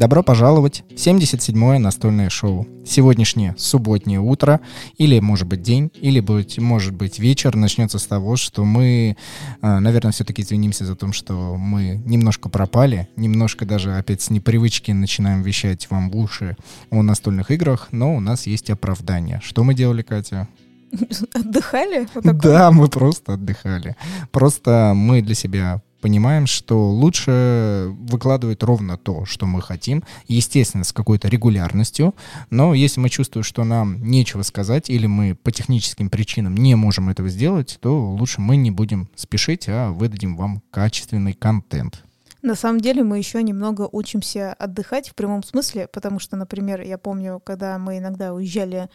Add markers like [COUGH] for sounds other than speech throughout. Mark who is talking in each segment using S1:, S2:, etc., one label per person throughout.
S1: Добро пожаловать в 77-е настольное шоу. Сегодняшнее субботнее утро, или, может быть, день, или, быть, может быть, вечер начнется с того, что мы, а, наверное, все-таки извинимся за то, что мы немножко пропали, немножко даже опять с непривычки начинаем вещать вам в уши о настольных играх, но у нас есть оправдание. Что мы делали, Катя? [LAUGHS]
S2: Отдыхали?
S1: Вот да, мы просто отдыхали. Просто мы для себя понимаем, что лучше выкладывать ровно то, что мы хотим, естественно, с какой-то регулярностью, но если мы чувствуем, что нам нечего сказать или мы по техническим причинам не можем этого сделать, то лучше мы не будем спешить, а выдадим вам качественный контент.
S2: На самом деле мы еще немного учимся отдыхать в прямом смысле, потому что, например, я помню, когда мы иногда уезжали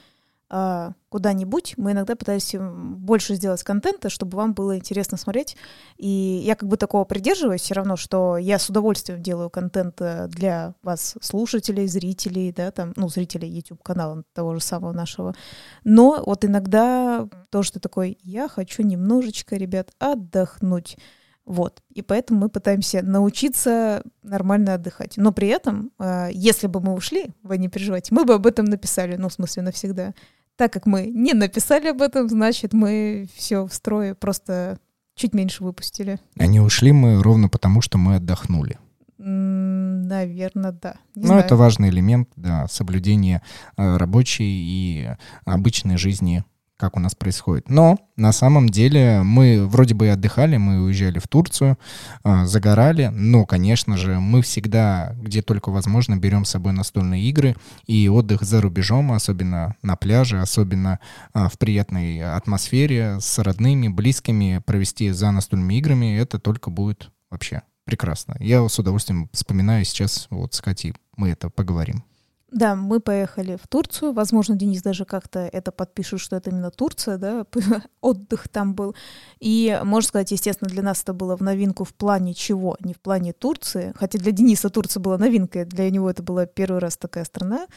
S2: куда-нибудь, мы иногда пытаемся больше сделать контента, чтобы вам было интересно смотреть. И я как бы такого придерживаюсь все равно, что я с удовольствием делаю контент э, для вас, слушателей, зрителей, да, там, ну, зрителей YouTube-канала того же самого нашего. Но вот иногда то, что такой, я хочу немножечко, ребят, отдохнуть. Вот. И поэтому мы пытаемся научиться нормально отдыхать. Но при этом, э, если бы мы ушли, вы не переживайте, мы бы об этом написали, ну, в смысле, навсегда. Так как мы не написали об этом, значит, мы все в строе просто чуть меньше выпустили.
S1: А не ушли мы ровно потому, что мы отдохнули.
S2: Наверное, да.
S1: Ну, это важный элемент, да, соблюдения э, рабочей и обычной жизни как у нас происходит. Но на самом деле мы вроде бы и отдыхали, мы уезжали в Турцию, э, загорали, но, конечно же, мы всегда, где только возможно, берем с собой настольные игры, и отдых за рубежом, особенно на пляже, особенно э, в приятной атмосфере, с родными, близкими, провести за настольными играми, это только будет вообще прекрасно. Я с удовольствием вспоминаю сейчас, вот с Катей мы это поговорим.
S2: Да, мы поехали в Турцию. Возможно, Денис даже как-то это подпишет, что это именно Турция, да, [LAUGHS] отдых там был. И, можно сказать, естественно, для нас это было в новинку в плане чего? Не в плане Турции. Хотя для Дениса Турция была новинкой, для него это была первый раз такая страна.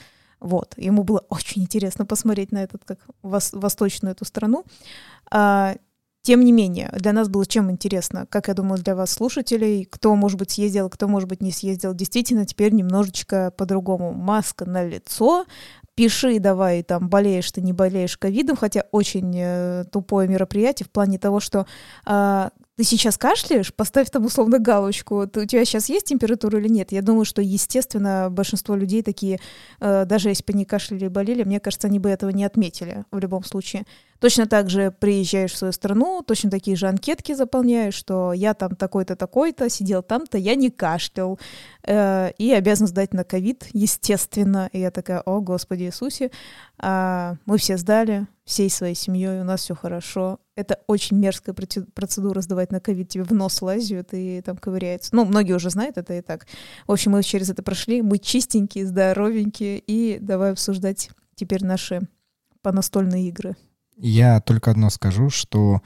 S2: Вот, ему было очень интересно посмотреть на этот, как вос, восточную эту страну. А, тем не менее, для нас было чем интересно, как я думаю, для вас, слушателей, кто, может быть, съездил, кто, может быть, не съездил. Действительно, теперь немножечко по-другому. Маска на лицо, пиши давай, там, болеешь ты, не болеешь ковидом, хотя очень э, тупое мероприятие в плане того, что э, ты сейчас кашляешь, поставь там условно галочку, ты, у тебя сейчас есть температура или нет. Я думаю, что, естественно, большинство людей такие, э, даже если бы они кашляли и болели, мне кажется, они бы этого не отметили в любом случае. Точно так же приезжаешь в свою страну, точно такие же анкетки заполняешь, что я там такой-то, такой-то, сидел там-то, я не кашлял, э, и обязан сдать на ковид, естественно. И я такая, о, Господи Иисусе, а, мы все сдали, всей своей семьей, у нас все хорошо. Это очень мерзкая процедура сдавать на ковид, тебе в нос лазят и там ковыряется. Ну, многие уже знают это и так. В общем, мы через это прошли, мы чистенькие, здоровенькие, и давай обсуждать теперь наши понастольные игры.
S1: Я только одно скажу, что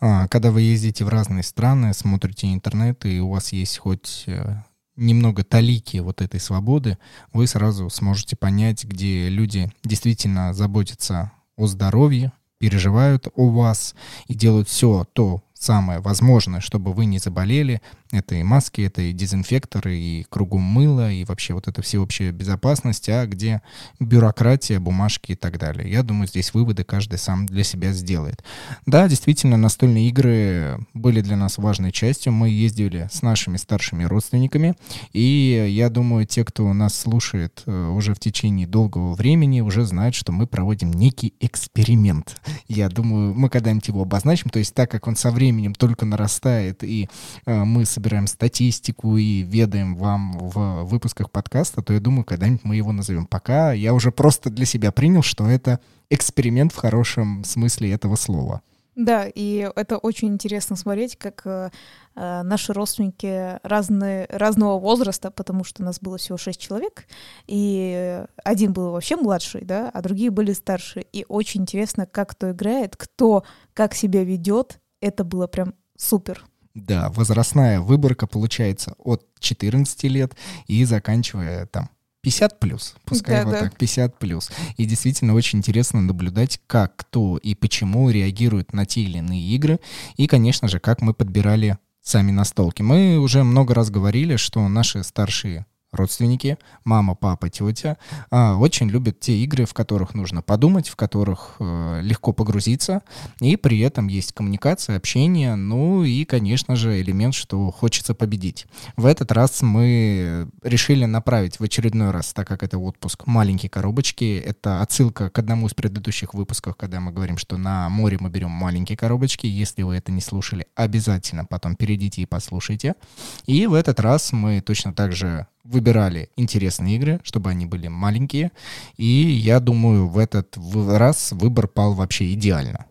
S1: а, когда вы ездите в разные страны, смотрите интернет, и у вас есть хоть э, немного талики вот этой свободы, вы сразу сможете понять, где люди действительно заботятся о здоровье, переживают о вас и делают все то самое возможное, чтобы вы не заболели, это и маски, это и дезинфекторы, и кругом мыло, и вообще вот это всеобщая безопасность, а где бюрократия, бумажки и так далее. Я думаю, здесь выводы каждый сам для себя сделает. Да, действительно, настольные игры были для нас важной частью. Мы ездили с нашими старшими родственниками, и я думаю, те, кто нас слушает э, уже в течение долгого времени, уже знают, что мы проводим некий эксперимент. Я думаю, мы когда-нибудь его обозначим, то есть так как он со временем только нарастает, и э, мы с собираем статистику и ведаем вам в выпусках подкаста, то я думаю, когда-нибудь мы его назовем. Пока я уже просто для себя принял, что это эксперимент в хорошем смысле этого слова.
S2: Да, и это очень интересно смотреть, как э, э, наши родственники разные, разного возраста, потому что у нас было всего шесть человек, и один был вообще младший, да, а другие были старше. И очень интересно, как кто играет, кто как себя ведет. Это было прям супер.
S1: Да, возрастная выборка получается от 14 лет и заканчивая там 50 плюс, пускай да, вот да. так, 50 плюс. И действительно очень интересно наблюдать, как кто и почему реагирует на те или иные игры, и, конечно же, как мы подбирали сами настолки. Мы уже много раз говорили, что наши старшие родственники, мама, папа, тетя, а, очень любят те игры, в которых нужно подумать, в которых э, легко погрузиться, и при этом есть коммуникация, общение, ну и, конечно же, элемент, что хочется победить. В этот раз мы решили направить в очередной раз, так как это отпуск, маленькие коробочки. Это отсылка к одному из предыдущих выпусков, когда мы говорим, что на море мы берем маленькие коробочки. Если вы это не слушали, обязательно потом перейдите и послушайте. И в этот раз мы точно так же выбирали интересные игры, чтобы они были маленькие. И я думаю, в этот раз выбор пал вообще идеально.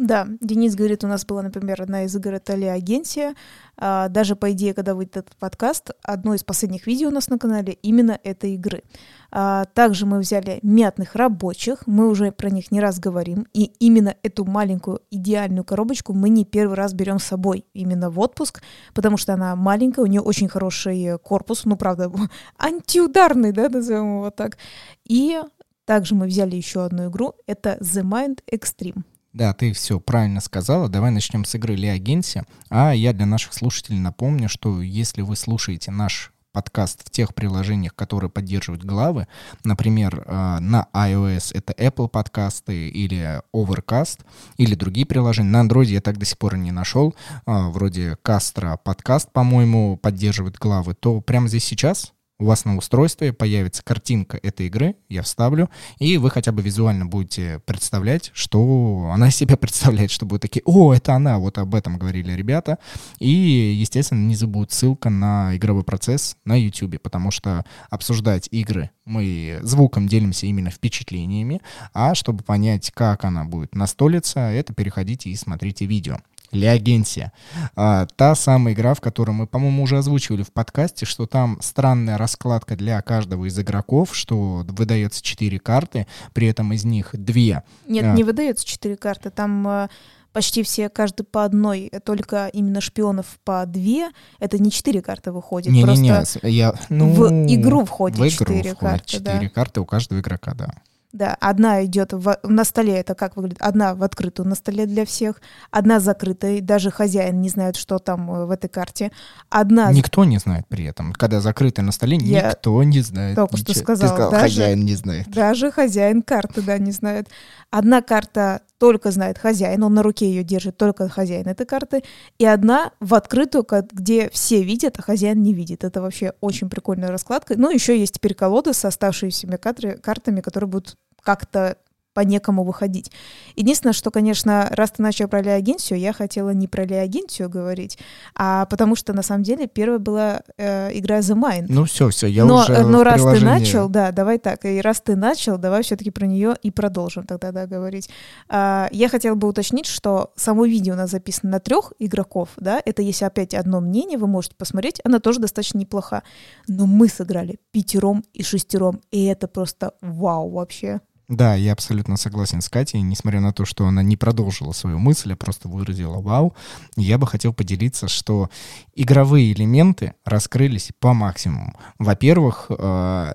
S2: Да, Денис говорит, у нас была, например, одна из игр это Агенсия. А, даже, по идее, когда выйдет этот подкаст, одно из последних видео у нас на канале именно этой игры. А, также мы взяли мятных рабочих, мы уже про них не раз говорим, и именно эту маленькую идеальную коробочку мы не первый раз берем с собой именно в отпуск, потому что она маленькая, у нее очень хороший корпус, ну, правда, [LAUGHS] антиударный, да, назовем его так. И также мы взяли еще одну игру, это The Mind Extreme.
S1: Да, ты все правильно сказала. Давай начнем с игры Леогенси. А я для наших слушателей напомню, что если вы слушаете наш подкаст в тех приложениях, которые поддерживают главы. Например, э, на iOS это Apple подкасты или Overcast, или другие приложения. На Android я так до сих пор не нашел. Э, вроде Castro подкаст, по-моему, поддерживает главы. То прямо здесь сейчас у вас на устройстве появится картинка этой игры, я вставлю, и вы хотя бы визуально будете представлять, что она себя представляет, что будут такие, о, это она, вот об этом говорили ребята. И, естественно, не забудут ссылка на игровой процесс на YouTube, потому что обсуждать игры мы звуком делимся именно впечатлениями, а чтобы понять, как она будет настолиться, это переходите и смотрите видео. Леогенсия. А, та самая игра, в которой мы, по-моему, уже озвучивали в подкасте, что там странная раскладка для каждого из игроков, что выдается 4 карты, при этом из них 2.
S2: Нет, а, не выдается 4 карты, там а, почти все, каждый по одной, только именно шпионов по две, это не четыре карты выходит.
S1: Не-не-не, я... Ну,
S2: в игру входит четыре карты.
S1: четыре
S2: да.
S1: карты у каждого игрока, да.
S2: Да, одна идет в, на столе, это как выглядит? Одна в открытую на столе для всех, одна закрытая, даже хозяин не знает, что там э, в этой карте. Одна...
S1: Никто не знает при этом. Когда закрытая на столе, Я никто не знает.
S2: Только ничего. что сказала. Ты сказал,
S1: даже, хозяин не знает.
S2: Даже хозяин карты, да, не знает. Одна карта только знает хозяин, он на руке ее держит, только хозяин этой карты. И одна в открытую, где все видят, а хозяин не видит. Это вообще очень прикольная раскладка. Ну, еще есть теперь колоды с оставшимися картами, которые будут как-то по некому выходить. Единственное, что, конечно, раз ты начал про Леогенсию, я хотела не про Леогенсию говорить, а потому что, на самом деле, первая была э, игра The Mind.
S1: Ну все, все, я
S2: но,
S1: уже
S2: Но раз приложении... ты начал, да, давай так, и раз ты начал, давай все-таки про нее и продолжим тогда, да, говорить. А, я хотела бы уточнить, что само видео у нас записано на трех игроков, да, это если опять одно мнение, вы можете посмотреть, она тоже достаточно неплоха, но мы сыграли пятером и шестером, и это просто вау вообще.
S1: Да, я абсолютно согласен с Катей, несмотря на то, что она не продолжила свою мысль, а просто выразила вау. Я бы хотел поделиться, что игровые элементы раскрылись по максимуму. Во-первых, э,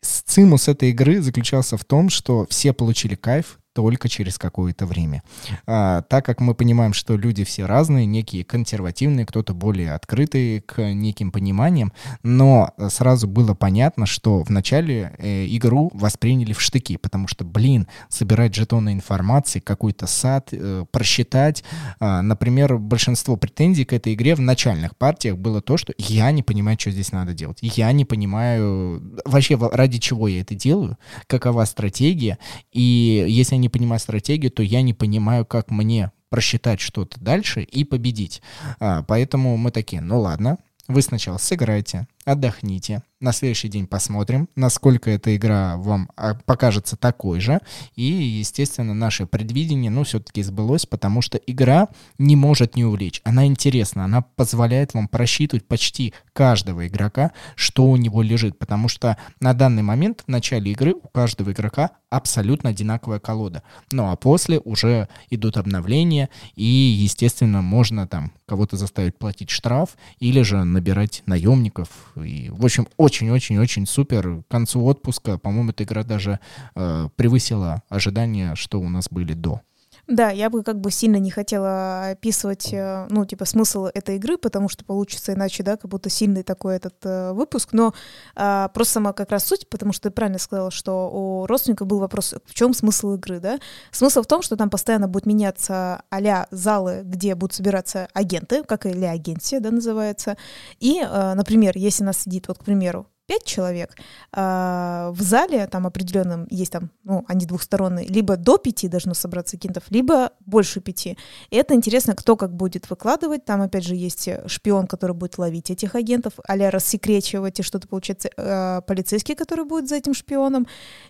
S1: Цимус этой игры заключался в том, что все получили кайф, только через какое-то время. А, так как мы понимаем, что люди все разные, некие консервативные, кто-то более открытый к неким пониманиям, но сразу было понятно, что вначале э, игру восприняли в штыки, потому что, блин, собирать жетоны информации, какой-то сад, э, просчитать. А, например, большинство претензий к этой игре в начальных партиях было то, что я не понимаю, что здесь надо делать. Я не понимаю вообще, ради чего я это делаю, какова стратегия, и если не понимаю стратегию, то я не понимаю, как мне просчитать что-то дальше и победить. А, поэтому мы такие, ну ладно, вы сначала сыграйте, отдохните, на следующий день посмотрим, насколько эта игра вам а, покажется такой же. И, естественно, наше предвидение, ну, все-таки сбылось, потому что игра не может не увлечь. Она интересна, она позволяет вам просчитывать почти каждого игрока, что у него лежит. Потому что на данный момент в начале игры у каждого игрока абсолютно одинаковая колода. Ну, а после уже идут обновления, и, естественно, можно там кого-то заставить платить штраф или же набирать наемников, И, в общем, очень-очень-очень супер. К концу отпуска, по-моему, эта игра даже э, превысила ожидания, что у нас были до.
S2: Да, я бы как бы сильно не хотела описывать, э, ну, типа, смысл этой игры, потому что получится иначе, да, как будто сильный такой этот э, выпуск, но э, просто сама как раз суть, потому что ты правильно сказала, что у родственника был вопрос, в чем смысл игры, да? Смысл в том, что там постоянно будут меняться а залы, где будут собираться агенты, как или агенция, да, называется, и, э, например, если нас сидит, вот, к примеру, пять человек, а в зале там определенном есть там, ну, они двухсторонние, либо до пяти должно собраться агентов, либо больше пяти. И это интересно, кто как будет выкладывать. Там, опять же, есть шпион, который будет ловить этих агентов, а-ля рассекречивать, и что-то получается э, полицейский, который будет за этим шпионом.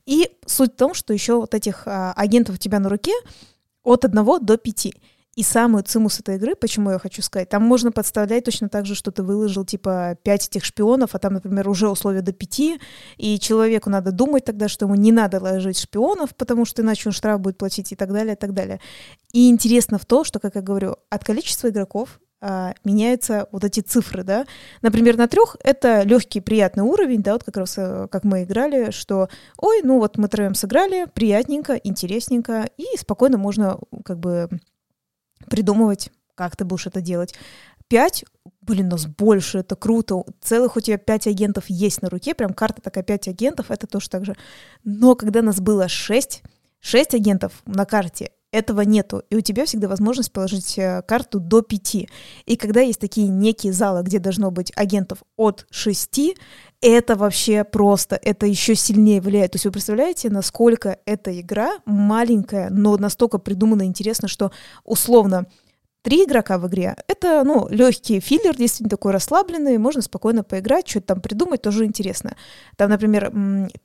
S2: И суть в том, что еще вот этих э, агентов у тебя на руке от одного до пяти. И самую цимус этой игры, почему я хочу сказать, там можно подставлять точно так же, что ты выложил, типа, пять этих шпионов, а там, например, уже условия до пяти, и человеку надо думать тогда, что ему не надо ложить шпионов, потому что иначе он штраф будет платить и так далее, и так далее. И интересно в то, что, как я говорю, от количества игроков а, меняются вот эти цифры, да. Например, на трех это легкий, приятный уровень, да, вот как раз э, как мы играли, что, ой, ну вот мы троем сыграли, приятненько, интересненько, и спокойно можно как бы придумывать, как ты будешь это делать. Пять, блин, нас больше, это круто. Целых у тебя пять агентов есть на руке, прям карта такая пять агентов, это тоже так же. Но когда нас было шесть, шесть агентов на карте, этого нету. И у тебя всегда возможность положить э, карту до пяти. И когда есть такие некие залы, где должно быть агентов от шести, это вообще просто, это еще сильнее влияет. То есть вы представляете, насколько эта игра маленькая, но настолько придумана интересно, что условно три игрока в игре — это, ну, легкий филлер, действительно такой расслабленный, можно спокойно поиграть, что-то там придумать, тоже интересно. Там, например,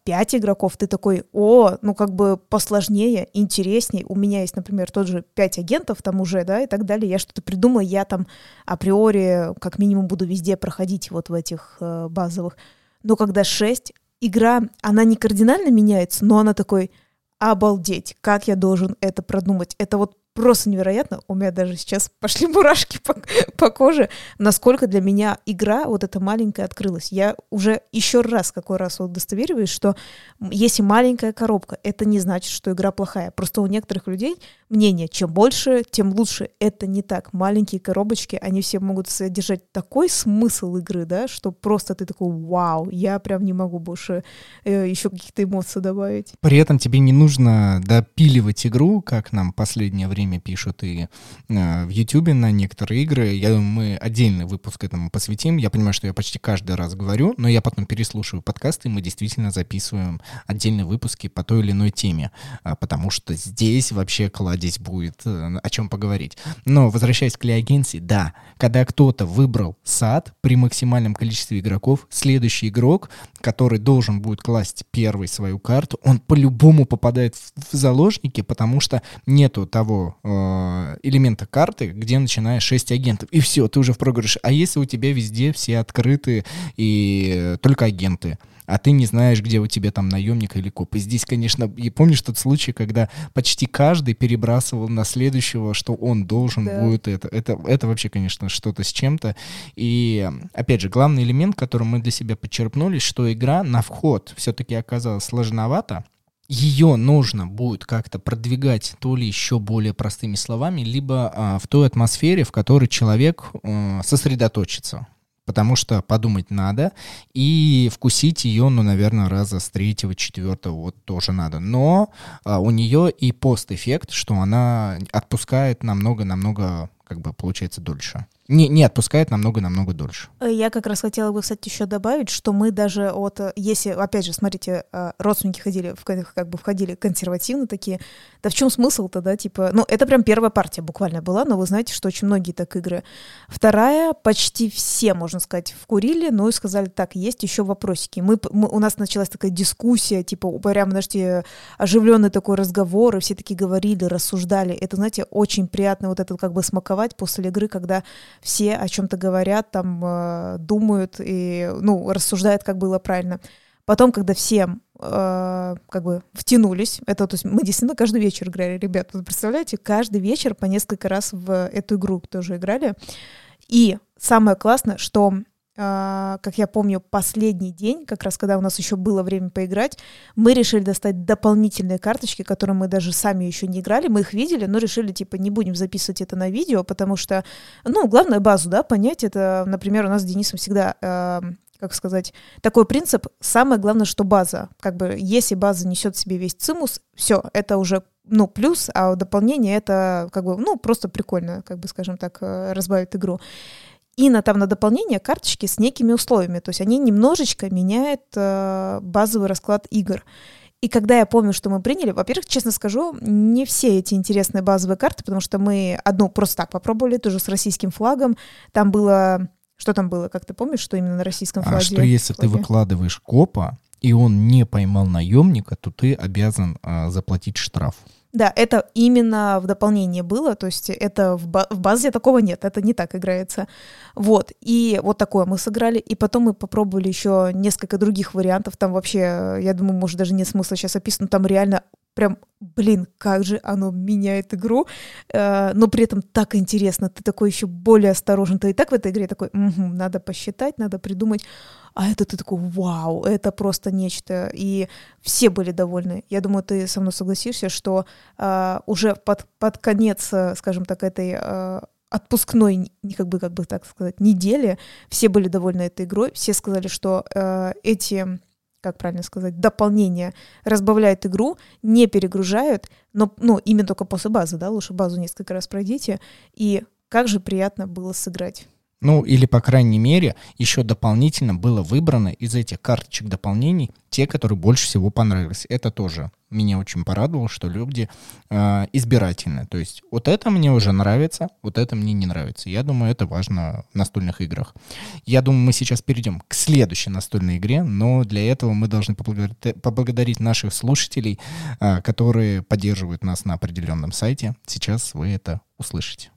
S2: пять игроков, ты такой, о, ну, как бы посложнее, интереснее. У меня есть, например, тот же пять агентов там уже, да, и так далее. Я что-то придумала, я там априори как минимум буду везде проходить вот в этих э, базовых. Но когда 6, игра, она не кардинально меняется, но она такой, обалдеть, как я должен это продумать. Это вот просто невероятно. У меня даже сейчас пошли [LAUGHS] мурашки по, по коже, насколько для меня игра вот эта маленькая открылась. Я уже еще раз, какой раз удостовериваюсь, что если маленькая коробка, это не значит, что игра плохая. Просто у некоторых людей мнение, чем больше, тем лучше. Это не так. Маленькие коробочки, они все могут содержать такой смысл игры, да, что просто ты такой, вау, я прям не могу больше э, еще каких-то эмоций добавить.
S1: При этом тебе не нужно допиливать игру, как нам последнее время пишут и э, в Ютубе на некоторые игры. Я думаю, мы отдельный выпуск этому посвятим. Я понимаю, что я почти каждый раз говорю, но я потом переслушиваю подкасты, и мы действительно записываем отдельные выпуски по той или иной теме, а, потому что здесь вообще кладезь будет э, о чем поговорить. Но возвращаясь к Леогенси, да, когда кто-то выбрал сад при максимальном количестве игроков, следующий игрок, который должен будет класть первый свою карту, он по-любому попадает в, заложники, потому что нету того э, элемента карты, где начинаешь 6 агентов. И все, ты уже в проигрыше. А если у тебя везде все открыты и только агенты? а ты не знаешь, где у тебя там наемник или коп. И здесь, конечно, и помнишь тот случай, когда почти каждый перебрасывал на следующего, что он должен да. будет это. Это, это вообще, конечно, что-то с чем-то. И, опять же, главный элемент, который мы для себя подчерпнули, что игра на вход все-таки оказалась сложновата, ее нужно будет как-то продвигать то ли еще более простыми словами, либо а, в той атмосфере, в которой человек а, сосредоточится потому что подумать надо, и вкусить ее, ну, наверное, раза с третьего, четвертого вот тоже надо. Но а, у нее и пост-эффект, что она отпускает намного-намного, как бы, получается, дольше не, не отпускает намного-намного дольше.
S2: Э, я как раз хотела бы, кстати, еще добавить, что мы даже вот, э, если, опять же, смотрите, э, родственники ходили, в, как бы входили консервативно такие, да в чем смысл-то, да, типа, ну, это прям первая партия буквально была, но вы знаете, что очень многие так игры. Вторая, почти все, можно сказать, вкурили, ну и сказали, так, есть еще вопросики. Мы, мы, у нас началась такая дискуссия, типа, прям, знаете, оживленный такой разговор, и все такие говорили, рассуждали. Это, знаете, очень приятно вот это как бы смаковать после игры, когда все о чем-то говорят, там э, думают и, ну, рассуждают, как было правильно. Потом, когда все э, как бы втянулись, это, то есть мы действительно каждый вечер играли, ребят, вы представляете, каждый вечер по несколько раз в эту игру тоже играли. И самое классное, что как я помню, последний день, как раз когда у нас еще было время поиграть, мы решили достать дополнительные карточки, которые мы даже сами еще не играли, мы их видели, но решили, типа, не будем записывать это на видео, потому что, ну, главное базу, да, понять, это, например, у нас с Денисом всегда э, как сказать, такой принцип. Самое главное, что база. Как бы, если база несет в себе весь цимус, все, это уже, ну, плюс, а дополнение это, как бы, ну, просто прикольно, как бы, скажем так, э, разбавит игру. И на, там на дополнение карточки с некими условиями. То есть они немножечко меняют э, базовый расклад игр. И когда я помню, что мы приняли, во-первых, честно скажу, не все эти интересные базовые карты, потому что мы одну просто так попробовали, тоже с российским флагом. Там было... Что там было? Как ты помнишь, что именно на российском флаге?
S1: А что если флаге? ты выкладываешь копа, и он не поймал наемника, то ты обязан а, заплатить штраф.
S2: Да, это именно в дополнение было, то есть это в, ба- в базе такого нет, это не так играется. Вот, и вот такое мы сыграли, и потом мы попробовали еще несколько других вариантов, там вообще, я думаю, может даже нет смысла сейчас описано, там реально прям, блин, как же оно меняет игру, э, но при этом так интересно, ты такой еще более осторожен, ты и так в этой игре такой, угу, надо посчитать, надо придумать, а это ты такой, вау, это просто нечто, и все были довольны. Я думаю, ты со мной согласишься, что э, уже под, под конец, э, скажем так, этой э, отпускной, как бы, как бы так сказать, недели, все были довольны этой игрой, все сказали, что э, эти как правильно сказать, дополнения разбавляют игру, не перегружают, но, ну, именно только после базы, да, лучше базу несколько раз пройдите, и как же приятно было сыграть.
S1: Ну, или, по крайней мере, еще дополнительно было выбрано из этих карточек дополнений те, которые больше всего понравились. Это тоже меня очень порадовало, что люди э, избирательны. То есть вот это мне уже нравится, вот это мне не нравится. Я думаю, это важно в настольных играх. Я думаю, мы сейчас перейдем к следующей настольной игре, но для этого мы должны поблагодарить, наших слушателей, э, которые поддерживают нас на определенном сайте. Сейчас вы это услышите.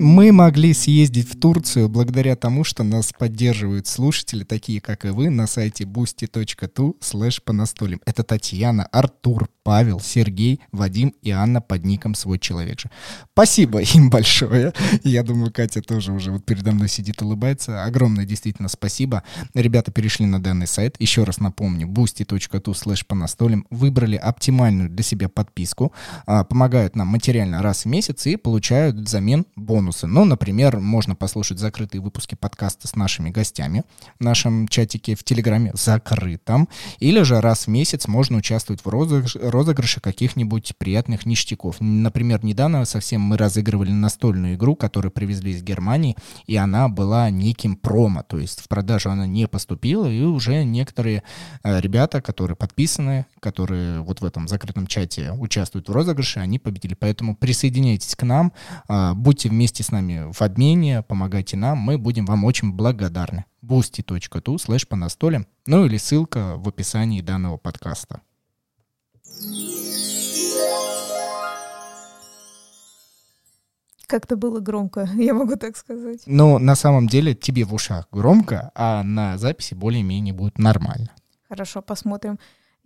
S1: Мы могли съездить в Турцию благодаря тому, что нас поддерживают слушатели, такие как и вы, на сайте boosty.tu slash по настолям. Это Татьяна, Артур, Павел, Сергей, Вадим и Анна под ником «Свой человек же». Спасибо им большое. Я думаю, Катя тоже уже вот передо мной сидит, улыбается. Огромное действительно спасибо. Ребята перешли на данный сайт. Еще раз напомню, boosty.tu slash по настолям. Выбрали оптимальную для себя подписку. А, помогают нам материально раз в месяц и получают взамен бонус бонусы. Ну, например, можно послушать закрытые выпуски подкаста с нашими гостями в нашем чатике в Телеграме закрытом. Или же раз в месяц можно участвовать в розыгрыше, каких-нибудь приятных ништяков. Например, недавно совсем мы разыгрывали настольную игру, которую привезли из Германии, и она была неким промо, то есть в продажу она не поступила, и уже некоторые э, ребята, которые подписаны, которые вот в этом закрытом чате участвуют в розыгрыше, они победили. Поэтому присоединяйтесь к нам, э, будьте вместе вместе с нами в обмене, помогайте нам, мы будем вам очень благодарны. boosty.tu слэш по настолям, ну или ссылка в описании данного подкаста.
S2: Как-то было громко, [LAUGHS] я могу так сказать.
S1: Но на самом деле тебе в ушах громко, а на записи более-менее будет нормально.
S2: Хорошо, посмотрим.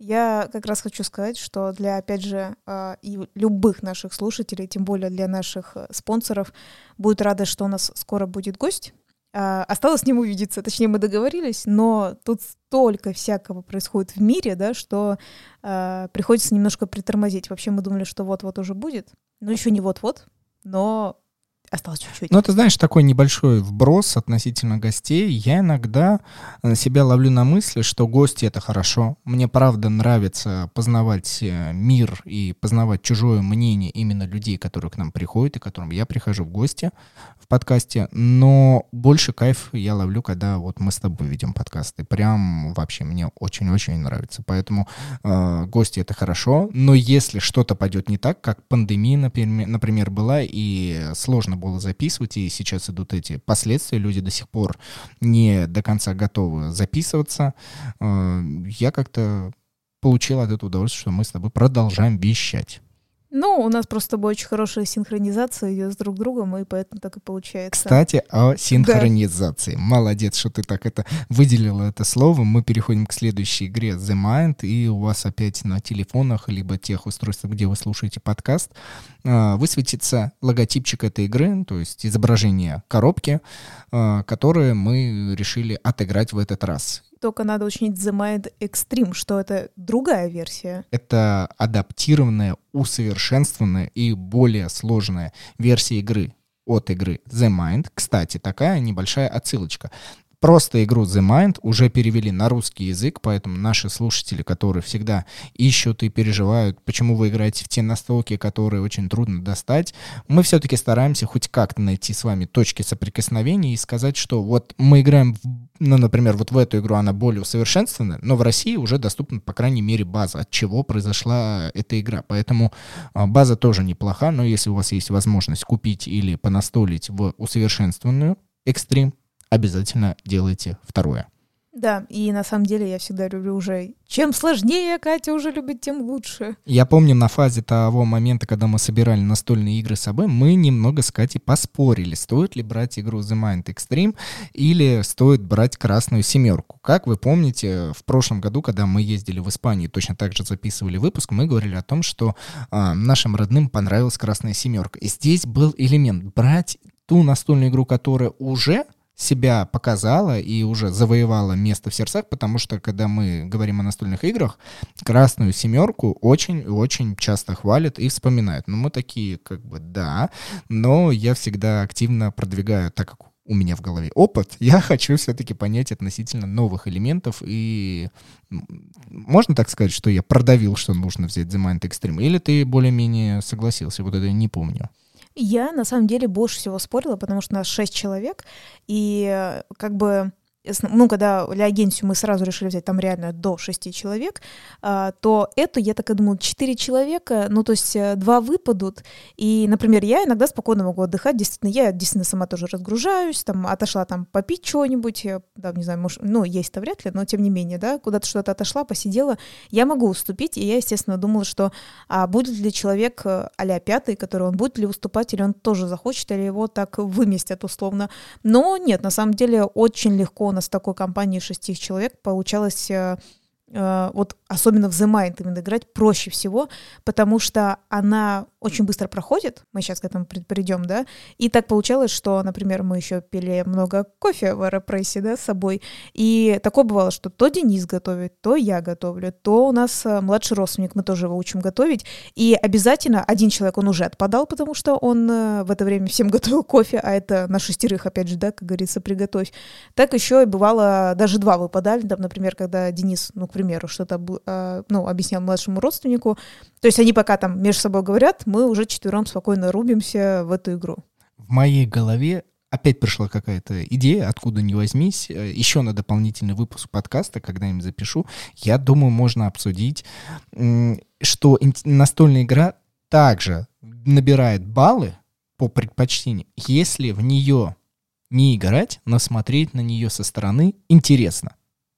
S2: Я как раз хочу сказать, что для, опять же, а, и любых наших слушателей, тем более для наших э, спонсоров, будет рада, что у нас скоро будет гость. А, осталось с ним увидеться, точнее, мы договорились, но тут столько всякого происходит в мире, да, что э, приходится немножко притормозить. Вообще мы думали, что вот-вот уже будет, но еще не вот-вот, но осталось чуть-чуть.
S1: Ну, ты знаешь, такой небольшой вброс относительно гостей. Я иногда э, себя ловлю на мысли, что гости — это хорошо. Мне, правда, нравится познавать э, мир и познавать чужое мнение именно людей, которые к нам приходят и к которым я прихожу в гости в подкасте. Но больше кайф я ловлю, когда вот мы с тобой ведем подкасты. Прям вообще мне очень-очень нравится. Поэтому э, гости — это хорошо. Но если что-то пойдет не так, как пандемия, например, была, и сложно было записывать, и сейчас идут эти последствия, люди до сих пор не до конца готовы записываться. Э, я как-то получил от этого удовольствие, что мы с тобой продолжаем вещать.
S2: Ну, у нас просто с тобой очень хорошая синхронизация идет с друг другом, и поэтому так и получается.
S1: Кстати, о синхронизации. Да. Молодец, что ты так это выделила это слово. Мы переходим к следующей игре The Mind, и у вас опять на телефонах, либо тех устройствах, где вы слушаете подкаст, а, высветится логотипчик этой игры, то есть изображение коробки, а, которое мы решили отыграть в этот раз.
S2: Только надо учинить The Mind Extreme, что это другая версия.
S1: Это адаптированная, усовершенствованная и более сложная версия игры от игры The Mind. Кстати, такая небольшая отсылочка. Просто игру The Mind уже перевели на русский язык, поэтому наши слушатели, которые всегда ищут и переживают, почему вы играете в те настолки, которые очень трудно достать, мы все-таки стараемся хоть как-то найти с вами точки соприкосновения и сказать, что вот мы играем, ну, например, вот в эту игру она более усовершенствованная, но в России уже доступна, по крайней мере, база, от чего произошла эта игра. Поэтому а, база тоже неплоха, но если у вас есть возможность купить или понастолить в усовершенствованную экстрим, обязательно делайте второе.
S2: Да, и на самом деле я всегда люблю уже... Чем сложнее Катя уже любит, тем лучше.
S1: Я помню на фазе того момента, когда мы собирали настольные игры с собой, мы немного с Катей поспорили, стоит ли брать игру The Mind Extreme или стоит брать красную семерку. Как вы помните, в прошлом году, когда мы ездили в Испанию, точно так же записывали выпуск, мы говорили о том, что а, нашим родным понравилась красная семерка. И здесь был элемент брать ту настольную игру, которая уже себя показала и уже завоевала место в сердцах, потому что, когда мы говорим о настольных играх, красную семерку очень-очень часто хвалят и вспоминают. Но мы такие, как бы, да, но я всегда активно продвигаю, так как у меня в голове опыт, [LAUGHS] я хочу все-таки понять относительно новых элементов и можно так сказать, что я продавил, что нужно взять The Mind Extreme, или ты более-менее согласился, вот это я не помню.
S2: Я на самом деле больше всего спорила, потому что у нас шесть человек, и э, как бы ну, когда Леогенсию мы сразу решили взять там реально до шести человек, а, то эту, я так и думала, четыре человека, ну, то есть э, два выпадут, и, например, я иногда спокойно могу отдыхать, действительно, я действительно сама тоже разгружаюсь, там, отошла там попить чего-нибудь, да, не знаю, может, ну, есть-то вряд ли, но тем не менее, да, куда-то что-то отошла, посидела, я могу уступить, и я, естественно, думала, что а будет ли человек а пятый, который он будет ли уступать, или он тоже захочет, или его так выместят условно, но нет, на самом деле очень легко нас такой компании шести человек получалось э, вот особенно в The Mind именно играть проще всего, потому что она очень быстро проходит, мы сейчас к этому придем, да, и так получалось, что, например, мы еще пили много кофе в аэропрессе, да, с собой, и такое бывало, что то Денис готовит, то я готовлю, то у нас э, младший родственник, мы тоже его учим готовить, и обязательно один человек, он уже отпадал, потому что он э, в это время всем [LAUGHS] готовил кофе, а это на шестерых, опять же, да, как говорится, приготовь. Так еще и бывало, даже два выпадали, там, например, когда Денис, ну, к примеру, что-то Э, ну, объяснял младшему родственнику. То есть они пока там между собой говорят, мы уже четвером спокойно рубимся в эту игру.
S1: В моей голове опять пришла какая-то идея, откуда не возьмись, э, еще на дополнительный выпуск подкаста, когда-нибудь запишу. Я думаю, можно обсудить, что настольная игра также набирает баллы по предпочтению, если в нее не играть, но смотреть на нее со стороны интересно.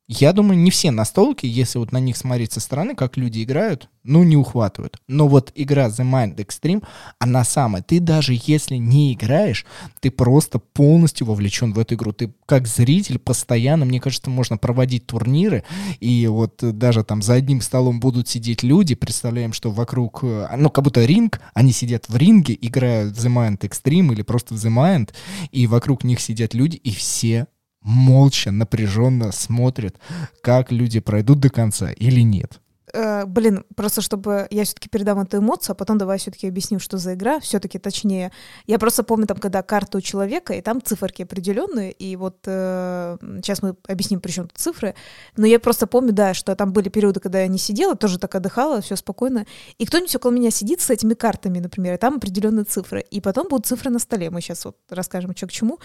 S1: Я думаю, не все настолки, если вот на них смотреть со стороны, как люди играют, ну, не ухватывают. Но вот игра The Mind Extreme, она самая. Ты даже если не играешь, ты просто полностью вовлечен в эту игру. Ты как зритель постоянно, мне кажется, можно проводить турниры, и вот даже там за одним столом будут сидеть люди, представляем, что вокруг, э, ну, как будто ринг, они сидят в ринге, играют в The Mind Extreme или просто в The Mind, и вокруг них сидят люди, и все молча, напряженно смотрят, как люди пройдут до конца или нет.
S2: Э, блин, просто чтобы я все-таки передам эту эмоцию, а потом давай все-таки объясним, что за игра, все-таки точнее. Я просто помню там, когда карта у человека, и там циферки определенные, и вот э, сейчас мы объясним, при чем тут цифры, но я просто помню, да, что там были периоды, когда я не сидела, тоже так отдыхала, все спокойно, и кто-нибудь около меня сидит с этими картами, например, и там определенные цифры, и потом будут цифры на столе, мы сейчас вот расскажем, что к чему,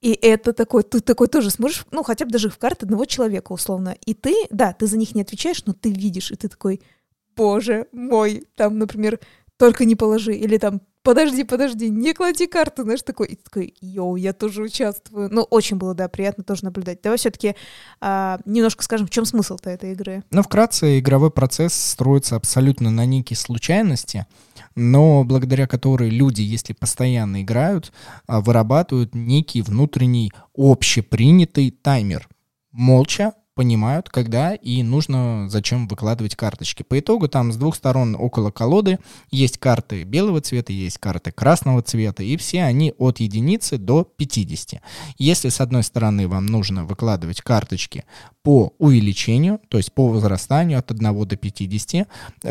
S2: и это такой, ты такой тоже смотришь, ну, хотя бы даже в карты одного человека, условно. И ты, да, ты за них не отвечаешь, но ты видишь, и ты такой, боже мой, там, например, только не положи, или там подожди, подожди, не клади карты, знаешь, такой, и такой, йоу, я тоже участвую. Ну, очень было, да, приятно тоже наблюдать. Давай все-таки а, немножко скажем, в чем смысл-то этой игры?
S1: Ну, вкратце, игровой процесс строится абсолютно на некие случайности, но благодаря которой люди, если постоянно играют, а, вырабатывают некий внутренний общепринятый таймер. Молча, понимают, когда и нужно зачем выкладывать карточки. По итогу там с двух сторон около колоды есть карты белого цвета, есть карты красного цвета, и все они от единицы до 50. Если с одной стороны вам нужно выкладывать карточки по увеличению, то есть по возрастанию от 1 до 50,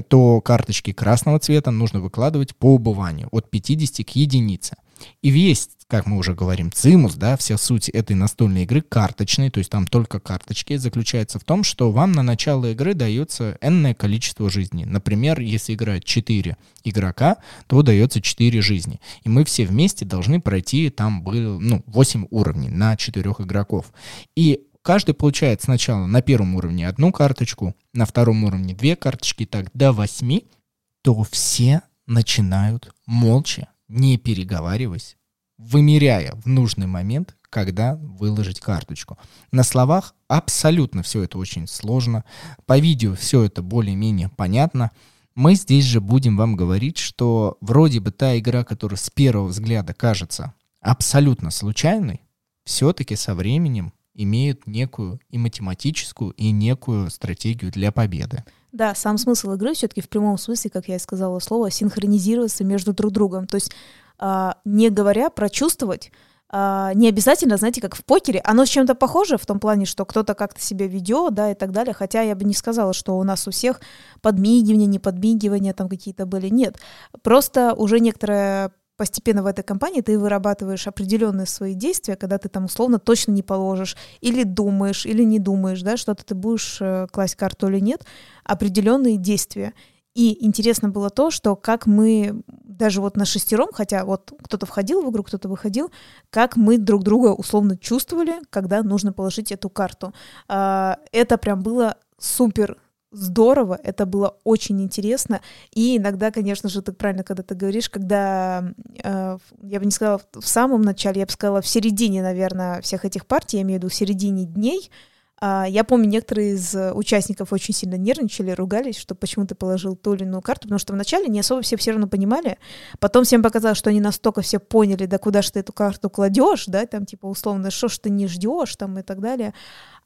S1: то карточки красного цвета нужно выкладывать по убыванию от 50 к единице. И весь, как мы уже говорим, цимус, да, вся суть этой настольной игры карточной, то есть там только карточки, заключается в том, что вам на начало игры дается энное количество жизней. Например, если играть 4 игрока, то дается 4 жизни. И мы все вместе должны пройти там был, ну, 8 уровней на 4 игроков. И каждый получает сначала на первом уровне одну карточку, на втором уровне две карточки, так до 8, то все начинают молча не переговариваясь, вымеряя в нужный момент, когда выложить карточку. На словах абсолютно все это очень сложно. По видео все это более-менее понятно. Мы здесь же будем вам говорить, что вроде бы та игра, которая с первого взгляда кажется абсолютно случайной, все-таки со временем имеют некую и математическую, и некую стратегию для победы.
S2: Да, сам смысл игры все-таки в прямом смысле, как я и сказала слово, синхронизироваться между друг другом. То есть, э, не говоря, прочувствовать, Uh, не обязательно, знаете, как в покере, оно с чем-то похоже в том плане, что кто-то как-то себя ведет, да, и так далее, хотя я бы не сказала, что у нас у всех подмигивания, не подмигивания там какие-то были, нет, просто уже некоторая постепенно в этой компании ты вырабатываешь определенные свои действия, когда ты там условно точно не положишь, или думаешь, или не думаешь, да, что-то ты будешь э, класть карту или нет, определенные действия. И интересно было то, что как мы даже вот на шестером, хотя вот кто-то входил в игру, кто-то выходил, как мы друг друга условно чувствовали, когда нужно положить эту карту. А, это прям было супер здорово, это было очень интересно. И иногда, конечно же, так правильно, когда ты говоришь, когда, э, я бы не сказала в самом начале, я бы сказала в середине, наверное, всех этих партий, я имею в виду в середине дней, я помню, некоторые из участников очень сильно нервничали, ругались, что почему ты положил ту или иную карту, потому что вначале не особо все все равно понимали, потом всем показалось, что они настолько все поняли, да куда же ты эту карту кладешь, да, там типа условно, что ж ты не ждешь, там и так далее.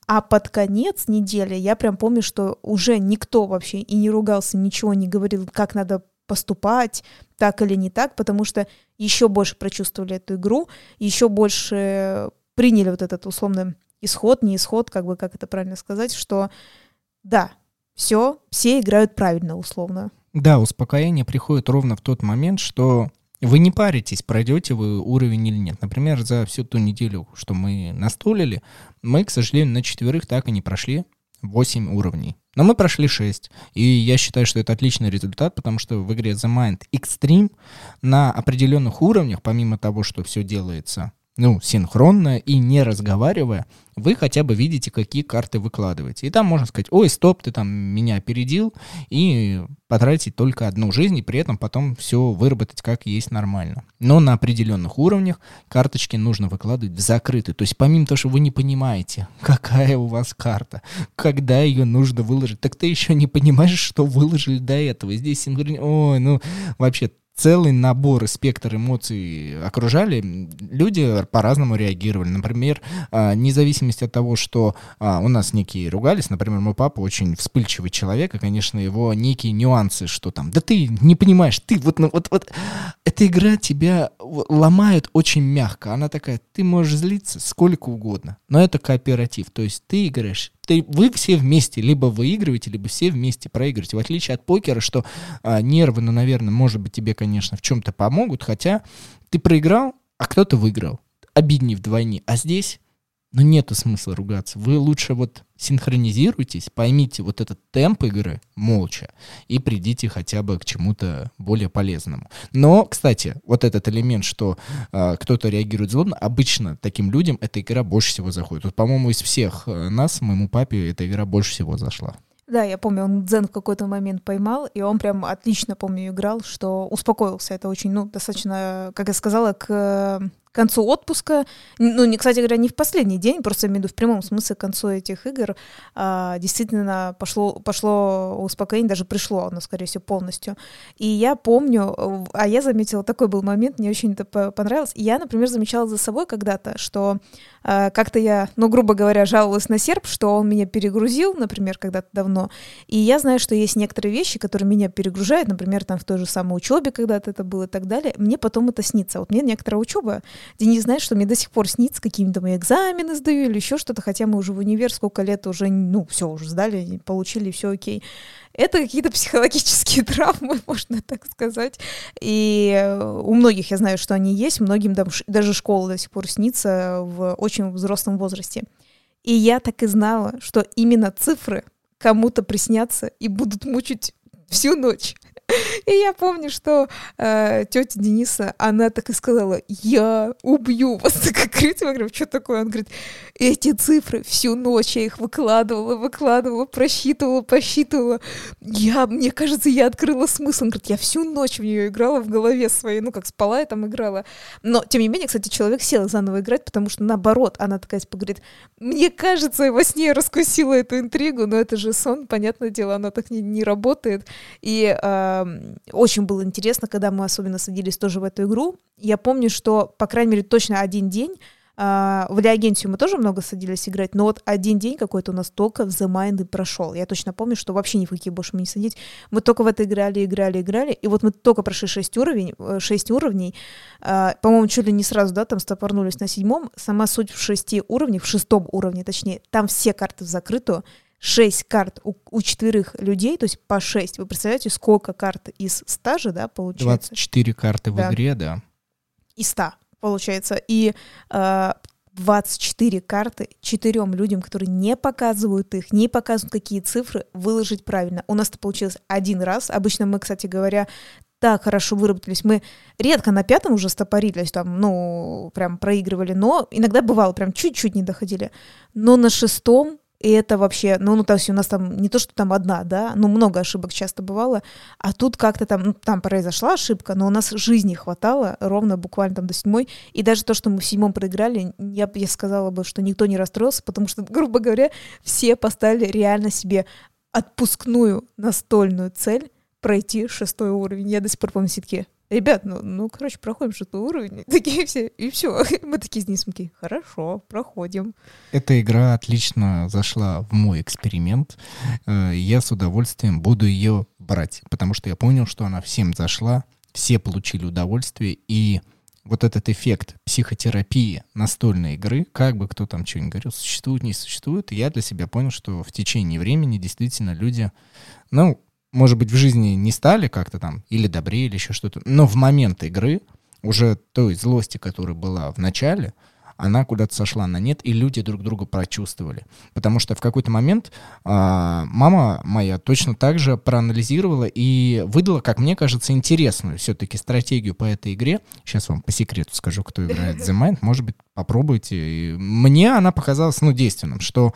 S2: А под конец недели я прям помню, что уже никто вообще и не ругался, ничего не говорил, как надо поступать, так или не так, потому что еще больше прочувствовали эту игру, еще больше приняли вот этот условный исход, не исход, как бы как это правильно сказать, что да, все, все играют правильно, условно.
S1: Да, успокоение приходит ровно в тот момент, что вы не паритесь, пройдете вы уровень или нет. Например, за всю ту неделю, что мы настолили, мы, к сожалению, на четверых так и не прошли 8 уровней. Но мы прошли 6. И я считаю, что это отличный результат, потому что в игре The Mind Extreme на определенных уровнях, помимо того, что все делается ну, синхронно и не разговаривая, вы хотя бы видите, какие карты выкладываете. И там можно сказать, ой, стоп, ты там меня опередил, и потратить только одну жизнь, и при этом потом все выработать как есть нормально. Но на определенных уровнях карточки нужно выкладывать в закрытый. То есть помимо того, что вы не понимаете, какая у вас карта, когда ее нужно выложить, так ты еще не понимаешь, что выложили до этого. Здесь синхрони... Ой, ну вообще целый набор и спектр эмоций окружали, люди по-разному реагировали. Например, а, вне зависимости от того, что а, у нас некие ругались, например, мой папа очень вспыльчивый человек, и, конечно, его некие нюансы, что там, да ты не понимаешь, ты вот, ну, вот, вот, эта игра тебя ломает очень мягко. Она такая, ты можешь злиться сколько угодно, но это кооператив, то есть ты играешь ты, вы все вместе либо выигрываете, либо все вместе проигрываете. В отличие от покера, что а, нервы, ну, наверное, может быть, тебе, конечно, в чем-то помогут, хотя ты проиграл, а кто-то выиграл. Обиднее вдвойне. А здесь но нету смысла ругаться. Вы лучше вот синхронизируйтесь, поймите вот этот темп игры молча и придите хотя бы к чему-то более полезному. Но, кстати, вот этот элемент, что э, кто-то реагирует злобно, обычно таким людям эта игра больше всего заходит. Вот, по-моему, из всех э, нас, моему папе, эта игра больше всего зашла.
S2: Да, я помню, он дзен в какой-то момент поймал, и он прям отлично, помню, играл, что успокоился. Это очень, ну, достаточно, как я сказала, к к концу отпуска, ну, не, кстати говоря, не в последний день, просто имею в виду в прямом смысле к концу этих игр, а, действительно пошло, пошло успокоение, даже пришло оно, скорее всего, полностью. И я помню, а я заметила, такой был момент, мне очень это понравилось. Я, например, замечала за собой когда-то, что а, как-то я, ну, грубо говоря, жаловалась на серп, что он меня перегрузил, например, когда-то давно. И я знаю, что есть некоторые вещи, которые меня перегружают, например, там в той же самой учебе когда-то это было и так далее. Мне потом это снится. Вот мне некоторая учеба, Денис знает, что мне до сих пор снится, какими-то мои экзамены сдаю или еще что-то, хотя мы уже в универ сколько лет уже, ну, все, уже сдали, получили, все окей. Это какие-то психологические [LAUGHS] травмы, можно так сказать. И э, у многих я знаю, что они есть, многим даже школа до сих пор снится в очень взрослом возрасте. И я так и знала, что именно цифры кому-то приснятся и будут мучить всю ночь. [LAUGHS] И я помню, что э, тетя Дениса, она так и сказала, я убью вас. [LAUGHS] Так говорит, я говорю, что такое? Он говорит, эти цифры всю ночь я их выкладывала, выкладывала, просчитывала, посчитывала. Я, мне кажется, я открыла смысл. Он говорит, я всю ночь в нее играла в голове своей, ну, как спала я там играла. Но, тем не менее, кстати, человек сел заново играть, потому что, наоборот, она такая, типа, говорит, мне кажется, я во сне раскусила эту интригу, но это же сон, понятное дело, она так не, не работает. И э, очень было интересно, когда мы особенно садились тоже в эту игру. Я помню, что, по крайней мере, точно один день Uh, в Леогенсию мы тоже много садились играть, но вот один день какой-то у нас только в The Mind прошел. Я точно помню, что вообще ни в какие больше мы не садились. Мы только в это играли, играли, играли, и вот мы только прошли 6 уровней, 6 уровней. Uh, по-моему, чуть ли не сразу, да, там стопорнулись на седьмом. Сама суть в шести уровнях, в шестом уровне, точнее, там все карты закрыты, 6 карт у, у четверых людей, то есть по 6. Вы представляете, сколько карт из 100 же, да, получается?
S1: 24 карты да. в игре, да.
S2: И 100, получается. И э, 24 карты четырем людям, которые не показывают их, не показывают какие цифры, выложить правильно. У нас это получилось один раз. Обычно мы, кстати говоря, так хорошо выработались. Мы редко на пятом уже стопорились, там, ну, прям проигрывали, но иногда бывало, прям чуть-чуть не доходили. Но на шестом и это вообще, ну, ну, то есть у нас там не то, что там одна, да, ну, много ошибок часто бывало, а тут как-то там, ну, там произошла ошибка, но у нас жизни хватало ровно буквально там до седьмой, и даже то, что мы в седьмом проиграли, я, я сказала бы, что никто не расстроился, потому что, [LAUGHS] грубо говоря, все поставили реально себе отпускную настольную цель пройти шестой уровень. Я до сих пор помню все ребят, ну, ну, короче, проходим шестой уровень, [LAUGHS] такие все, и все. [LAUGHS] Мы такие с Денисом хорошо, проходим.
S1: Эта игра отлично зашла в мой эксперимент. Э, я с удовольствием буду ее брать, потому что я понял, что она всем зашла, все получили удовольствие, и вот этот эффект психотерапии настольной игры, как бы кто там что-нибудь говорил, существует, не существует, я для себя понял, что в течение времени действительно люди, ну, может быть, в жизни не стали как-то там или добрее, или еще что-то, но в момент игры уже той злости, которая была в начале, она куда-то сошла на нет, и люди друг друга прочувствовали. Потому что в какой-то момент а, мама моя точно так же проанализировала и выдала, как мне кажется, интересную все-таки стратегию по этой игре. Сейчас вам по секрету скажу, кто играет The Mind. Может быть, попробуйте. И мне она показалась, ну, действенным, что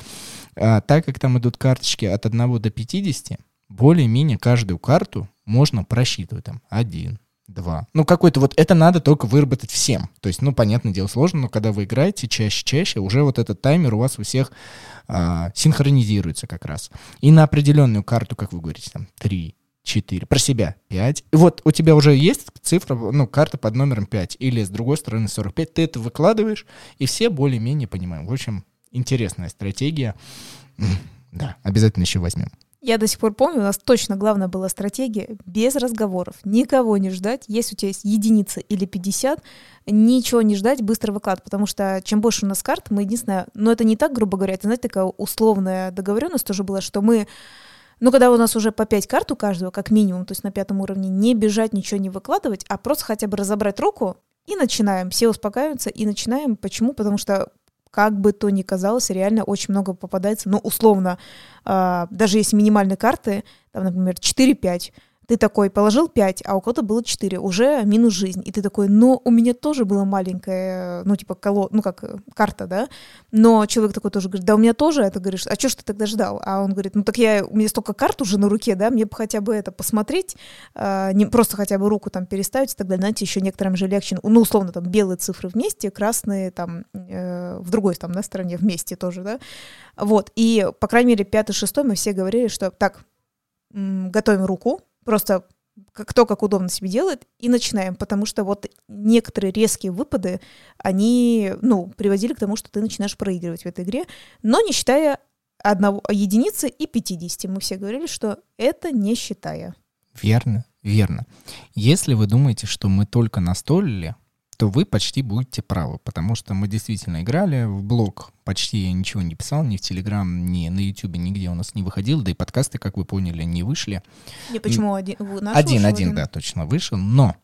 S1: а, так как там идут карточки от 1 до 50, более-менее каждую карту можно просчитывать. Там один, два. Ну, какой-то вот это надо только выработать всем. То есть, ну, понятное дело, сложно, но когда вы играете чаще-чаще, уже вот этот таймер у вас у всех а, синхронизируется как раз. И на определенную карту, как вы говорите, там, три, 4, про себя 5. И вот у тебя уже есть цифра, ну, карта под номером 5, или с другой стороны 45, ты это выкладываешь, и все более-менее понимаем. В общем, интересная стратегия. Да, обязательно еще возьмем.
S2: Я до сих пор помню, у нас точно главная была стратегия без разговоров, никого не ждать. Если у тебя есть единица или 50, ничего не ждать, быстро выклад, потому что чем больше у нас карт, мы единственное, но это не так, грубо говоря, это, знаете, такая условная договоренность тоже была, что мы ну, когда у нас уже по 5 карт у каждого, как минимум, то есть на пятом уровне, не бежать, ничего не выкладывать, а просто хотя бы разобрать руку и начинаем. Все успокаиваются и начинаем. Почему? Потому что как бы то ни казалось, реально очень много попадается, ну, условно, э, даже если минимальные карты, там, например, 4-5, ты такой положил 5, а у кого-то было 4, уже минус жизнь. И ты такой, ну, у меня тоже была маленькая, ну, типа, коло, ну, как э, карта, да, но человек такой тоже говорит, да, у меня тоже это, говоришь, а что ж ты тогда ждал? А он говорит, ну, так я, у меня столько карт уже на руке, да, мне бы хотя бы это посмотреть, э, не просто хотя бы руку там переставить и так далее, знаете, еще некоторым же легче, ну, условно, там, белые цифры вместе, красные там э, в другой там, на стороне вместе тоже, да, вот, и, по крайней мере, пятый, шестой мы все говорили, что так, готовим руку, просто кто как удобно себе делает, и начинаем, потому что вот некоторые резкие выпады, они, ну, приводили к тому, что ты начинаешь проигрывать в этой игре, но не считая одного единицы и 50. Мы все говорили, что это не считая.
S1: Верно, верно. Если вы думаете, что мы только настолили, то вы почти будете правы, потому что мы действительно играли в блог, почти я ничего не писал, ни в Телеграм, ни на Ютубе, нигде у нас не выходил, да и подкасты, как вы поняли, не вышли.
S2: Не, почему один?
S1: Один, один, да, точно вышел, но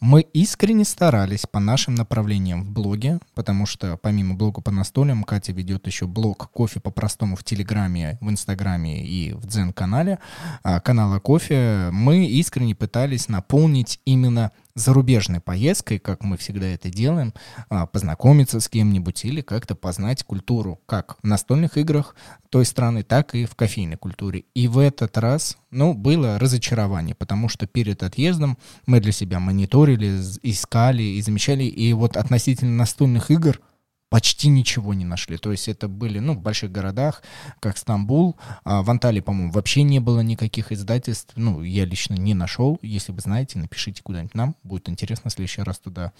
S1: мы искренне старались по нашим направлениям в блоге, потому что помимо блога по настольным, Катя ведет еще блог «Кофе по-простому» в Телеграме, в Инстаграме и в Дзен-канале, а, канала «Кофе». Мы искренне пытались наполнить именно зарубежной поездкой, как мы всегда это делаем, а, познакомиться с кем-нибудь или как-то познать культуру как в настольных играх той страны, так и в кофейной культуре. И в этот раз, ну, было разочарование, потому что перед отъездом мы для себя мониторили, искали и замечали, и вот относительно настольных игр почти ничего не нашли. То есть это были, ну, в больших городах, как Стамбул. А в Анталии, по-моему, вообще не было никаких издательств. Ну, я лично не нашел. Если вы знаете, напишите куда-нибудь нам. Будет интересно в следующий раз туда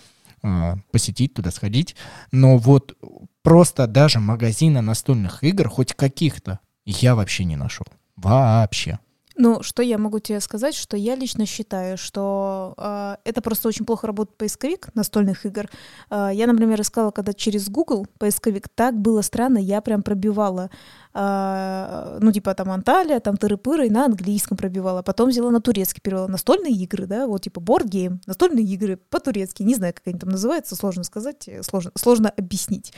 S1: э, посетить, туда сходить. Но вот просто даже магазина настольных игр, хоть каких-то, я вообще не нашел. Вообще.
S2: Ну, что я могу тебе сказать, что я лично считаю, что э, это просто очень плохо работает поисковик настольных игр. Э, я, например, искала, когда через Google поисковик, так было странно, я прям пробивала, э, ну, типа там Анталия, там тыры-пыры, на английском пробивала. Потом взяла на турецкий, перевела настольные игры, да, вот типа game, настольные игры по-турецки, не знаю, как они там называются, сложно сказать, э, сложно, сложно объяснить.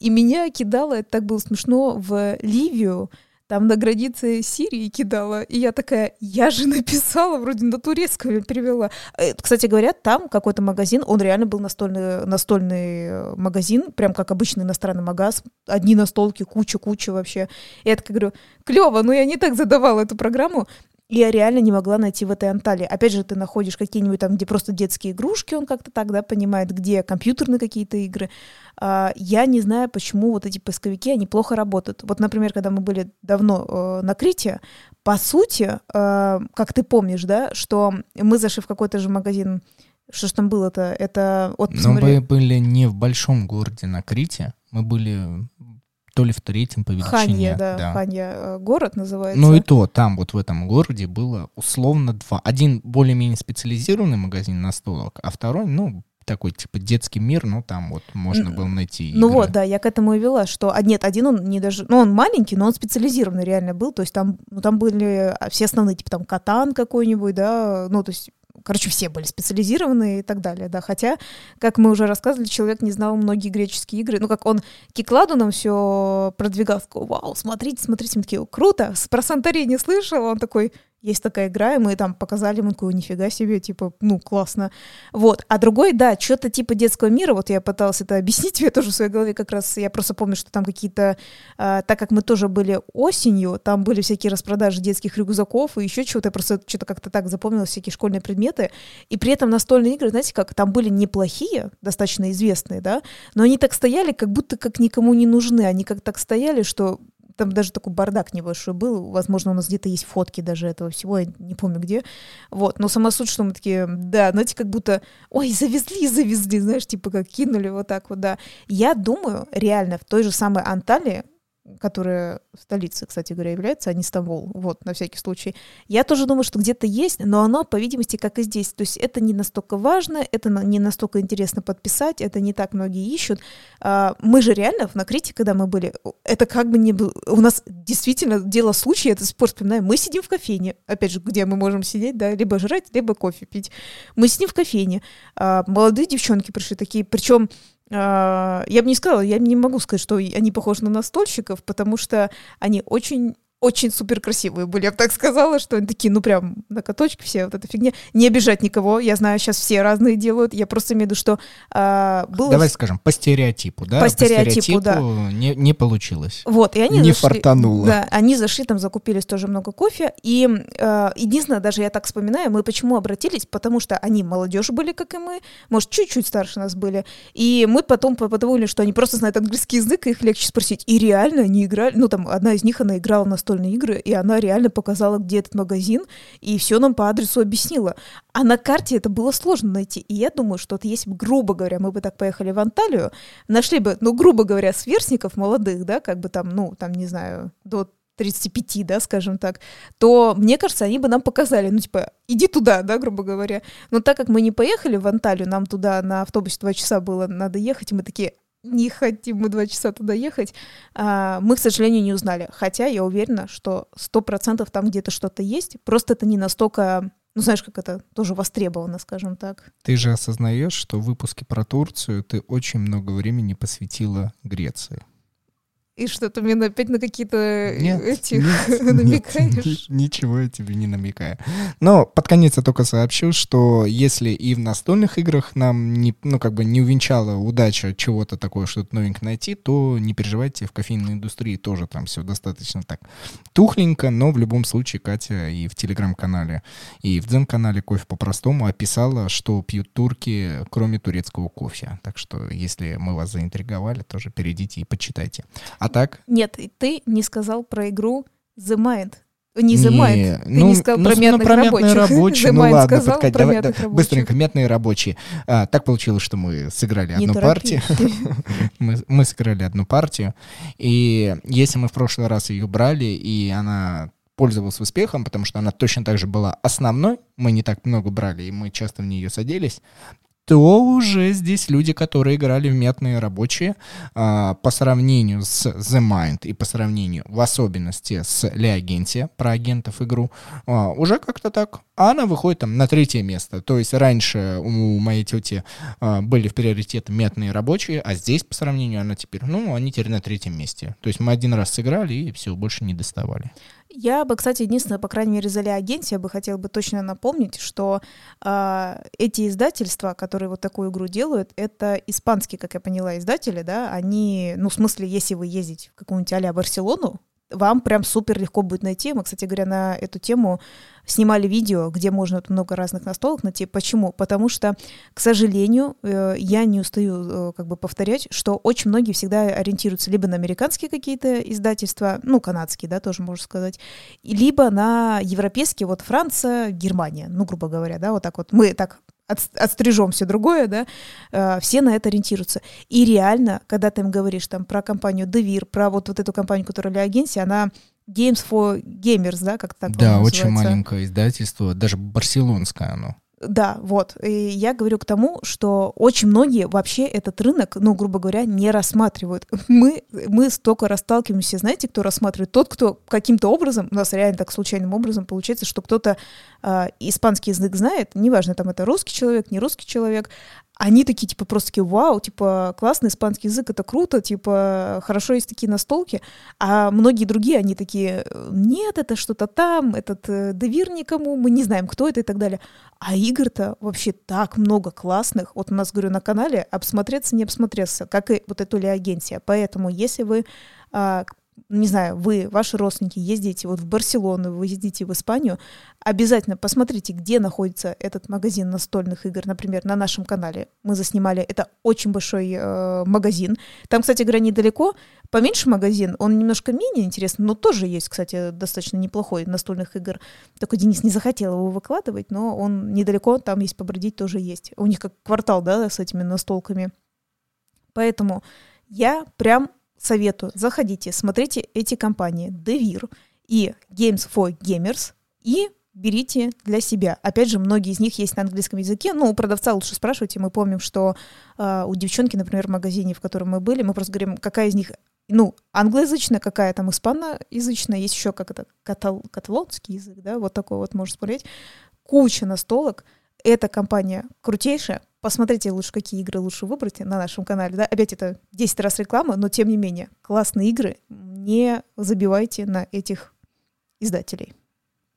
S2: И меня кидало, это так было смешно, в Ливию, там на границе Сирии кидала. И я такая, я же написала, вроде на турецком перевела. Э, кстати говоря, там какой-то магазин, он реально был настольный, настольный э, магазин, прям как обычный иностранный магаз. Одни настолки, куча-куча вообще. И я такая говорю, клево, но я не так задавала эту программу. И я реально не могла найти в этой Анталии. Опять же, ты находишь какие-нибудь там, где просто детские игрушки, он как-то так, да, понимает, где компьютерные какие-то игры. А, я не знаю, почему вот эти поисковики, они плохо работают. Вот, например, когда мы были давно э, на Крите, по сути, э, как ты помнишь, да, что мы зашли в какой-то же магазин, что ж там было-то? Это
S1: посмотри... Но мы были не в большом городе на Крите, мы были то ли в третьем по величине.
S2: Ханья, да, да. Ханья э, город называется.
S1: Ну и то, там вот в этом городе было условно два. Один более-менее специализированный магазин настолок, а второй, ну, такой типа детский мир, ну там вот можно было найти.
S2: Ну игры. вот, да, я к этому и вела, что а нет, один он не даже, ну он маленький, но он специализированный реально был, то есть там, ну там были а, все основные типа там катан какой-нибудь, да, ну то есть короче, все были специализированные и так далее, да, хотя, как мы уже рассказывали, человек не знал многие греческие игры, ну, как он Кикладу нам все продвигал, сказал, вау, смотрите, смотрите, мы такие, круто, про Санторини слышал, он такой, есть такая игра, и мы там показали, мы такой, нифига себе, типа, ну, классно. Вот. А другой, да, что-то типа детского мира, вот я пыталась это объяснить [LAUGHS] тебе тоже в своей голове как раз, я просто помню, что там какие-то, а, так как мы тоже были осенью, там были всякие распродажи детских рюкзаков и еще чего-то, я просто что-то как-то так запомнила, всякие школьные предметы, и при этом настольные игры, знаете, как там были неплохие, достаточно известные, да, но они так стояли, как будто как никому не нужны, они как так стояли, что там даже такой бардак небольшой был. Возможно, у нас где-то есть фотки даже этого всего, я не помню где. Вот. Но сама суть, что мы такие, да, знаете, как будто, ой, завезли, завезли, знаешь, типа как кинули вот так вот, да. Я думаю, реально, в той же самой Анталии которая столицей, кстати говоря, является, а не Стамбул, вот, на всякий случай. Я тоже думаю, что где-то есть, но оно, по видимости, как и здесь. То есть это не настолько важно, это не настолько интересно подписать, это не так многие ищут. А, мы же реально на Крите, когда мы были, это как бы не было... У нас действительно дело случая, это спор вспоминаю, мы сидим в кофейне, опять же, где мы можем сидеть, да, либо жрать, либо кофе пить. Мы сидим в кофейне, а, молодые девчонки пришли такие, причем я бы не сказала, я не могу сказать, что они похожи на настольщиков, потому что они очень очень супер красивые были, я бы так сказала, что они такие, ну прям на каточке все, вот эта фигня. Не обижать никого, я знаю, сейчас все разные делают, я просто имею в виду, что а, было...
S1: Давай скажем, по стереотипу, да?
S2: По стереотипу, по стереотипу
S1: да. Не, не получилось.
S2: Вот, и они
S1: Не
S2: зашли,
S1: фартануло.
S2: Да, они зашли, там закупились тоже много кофе, и э, единственное, даже я так вспоминаю, мы почему обратились, потому что они молодежь были, как и мы, может, чуть-чуть старше нас были, и мы потом подумали, что они просто знают английский язык, и их легче спросить. И реально они играли, ну там одна из них, она играла на настольные игры, и она реально показала, где этот магазин, и все нам по адресу объяснила. А на карте это было сложно найти. И я думаю, что вот если бы, грубо говоря, мы бы так поехали в Анталию, нашли бы, ну, грубо говоря, сверстников молодых, да, как бы там, ну, там, не знаю, до 35, да, скажем так, то, мне кажется, они бы нам показали, ну, типа, иди туда, да, грубо говоря. Но так как мы не поехали в Анталию, нам туда на автобусе два часа было надо ехать, и мы такие, не хотим мы два часа туда ехать, а, мы, к сожалению, не узнали. Хотя я уверена, что сто процентов там где-то что-то есть, просто это не настолько ну, знаешь, как это тоже востребовано, скажем так.
S1: Ты же осознаешь, что в выпуске про Турцию ты очень много времени посвятила Греции.
S2: И что ты мне опять на какие-то
S1: Нет,
S2: этих [LAUGHS]
S1: нет,
S2: намекаешь?
S1: нет, [LAUGHS] ничего я тебе не намекаю. Но под конец я только сообщу, что если и в настольных играх нам не, ну, как бы не увенчала удача чего-то такое, что-то новенькое найти, то не переживайте, в кофейной индустрии тоже там все достаточно так тухленько, но в любом случае Катя и в телеграм-канале, и в дзен-канале «Кофе по-простому» описала, что пьют турки, кроме турецкого кофе. Так что, если мы вас заинтриговали, тоже перейдите и почитайте. А так,
S2: Нет, ты не сказал про игру The Mind. Не The Mind, ты
S1: ну,
S2: не сказал
S1: ну,
S2: про
S1: ну,
S2: мятных
S1: про
S2: рабочих.
S1: рабочие, [LAUGHS]
S2: The
S1: ну
S2: Mind
S1: ладно,
S2: сказал
S1: подкать,
S2: про
S1: давай,
S2: мятных
S1: да,
S2: рабочих.
S1: быстренько, мятные рабочие. А, так получилось, что мы сыграли
S2: Не
S1: одну
S2: торопись.
S1: партию. [LAUGHS] [LAUGHS] мы, мы сыграли одну партию. И если мы в прошлый раз ее брали, и она пользовалась успехом, потому что она точно так же была основной, мы не так много брали, и мы часто в нее садились, то уже здесь люди, которые играли в мятные рабочие, а, по сравнению с The Mind и по сравнению, в особенности, с Леагентия, про агентов игру, а, уже как-то так. А она выходит там на третье место. То есть раньше у моей тети а, были в приоритете мятные рабочие, а здесь по сравнению она теперь, ну, они теперь на третьем месте. То есть мы один раз сыграли и все, больше не доставали.
S2: Я бы, кстати, единственное, по крайней мере, за Агенте, я бы хотела бы точно напомнить, что а, эти издательства, которые вот такую игру делают, это испанские, как я поняла, издатели, да, они, ну, в смысле, если вы ездите в какую-нибудь а Барселону, вам прям супер легко будет найти. Мы, кстати говоря, на эту тему снимали видео, где можно вот много разных настолок найти. Почему? Потому что, к сожалению, э, я не устаю э, как бы повторять, что очень многие всегда ориентируются либо на американские какие-то издательства, ну, канадские, да, тоже можно сказать, либо на европейские, вот Франция, Германия, ну, грубо говоря, да, вот так вот. Мы так от- отстрижем все другое, да, э, все на это ориентируются. И реально, когда ты им говоришь там про компанию Devir, про вот, вот эту компанию, которая для агенции, она Games for Gamers, да, как так
S1: да,
S2: по-моему,
S1: очень
S2: называется.
S1: маленькое издательство, даже барселонское оно.
S2: Да, вот. И я говорю к тому, что очень многие вообще этот рынок, ну, грубо говоря, не рассматривают. Мы, мы столько расталкиваемся, знаете, кто рассматривает? Тот, кто каким-то образом, у нас реально так случайным образом получается, что кто-то а, испанский язык знает, неважно, там это русский человек, не русский человек, они такие, типа, просто такие, вау, типа, классный испанский язык, это круто, типа, хорошо есть такие настолки, а многие другие, они такие, нет, это что-то там, этот э, Девир никому, мы не знаем, кто это и так далее. А игр-то вообще так много классных. Вот у нас, говорю, на канале обсмотреться не обсмотреться, как и вот эту Леагенсия. Поэтому, если вы, а, не знаю, вы, ваши родственники ездите вот в Барселону, вы ездите в Испанию, обязательно посмотрите, где находится этот магазин настольных игр, например, на нашем канале. Мы заснимали, это очень большой э, магазин. Там, кстати говоря, недалеко, поменьше магазин, он немножко менее интересный, но тоже есть, кстати, достаточно неплохой настольных игр. Только Денис не захотел его выкладывать, но он недалеко, там есть побродить тоже есть. У них как квартал, да, с этими настолками. Поэтому я прям советую, заходите, смотрите эти компании Devir и Games for Gamers и берите для себя. Опять же, многие из них есть на английском языке. Ну, у продавца лучше спрашивайте. Мы помним, что э, у девчонки, например, в магазине, в котором мы были, мы просто говорим, какая из них, ну, англоязычная, какая там испаноязычная, есть еще как это, катал, каталонский язык, да, вот такой вот можно смотреть. Куча настолок. Эта компания крутейшая. Посмотрите лучше, какие игры лучше выбрать на нашем канале. Да? Опять это 10 раз реклама, но тем не менее, классные игры. Не забивайте на этих издателей.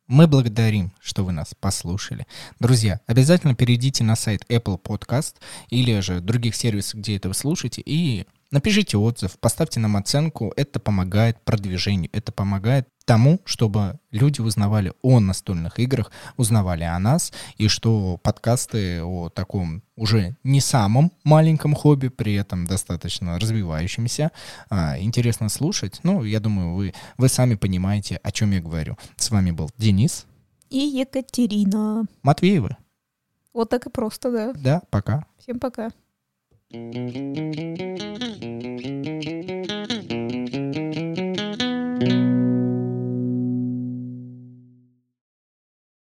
S1: Мы благодарим, что вы нас послушали. Друзья, обязательно перейдите на сайт Apple Podcast или же других сервисов, где это вы слушаете, и напишите отзыв, поставьте нам оценку. Это помогает продвижению, это помогает тому, чтобы люди узнавали о настольных играх, узнавали о нас, и что подкасты о таком уже не самом маленьком хобби, при этом достаточно развивающемся, а, интересно слушать. Ну, я думаю, вы, вы сами понимаете, о чем я говорю. С вами был Денис.
S2: И Екатерина.
S1: Матвеевы.
S2: Вот так и просто, да.
S1: Да, пока.
S2: Всем пока.
S3: Thank you.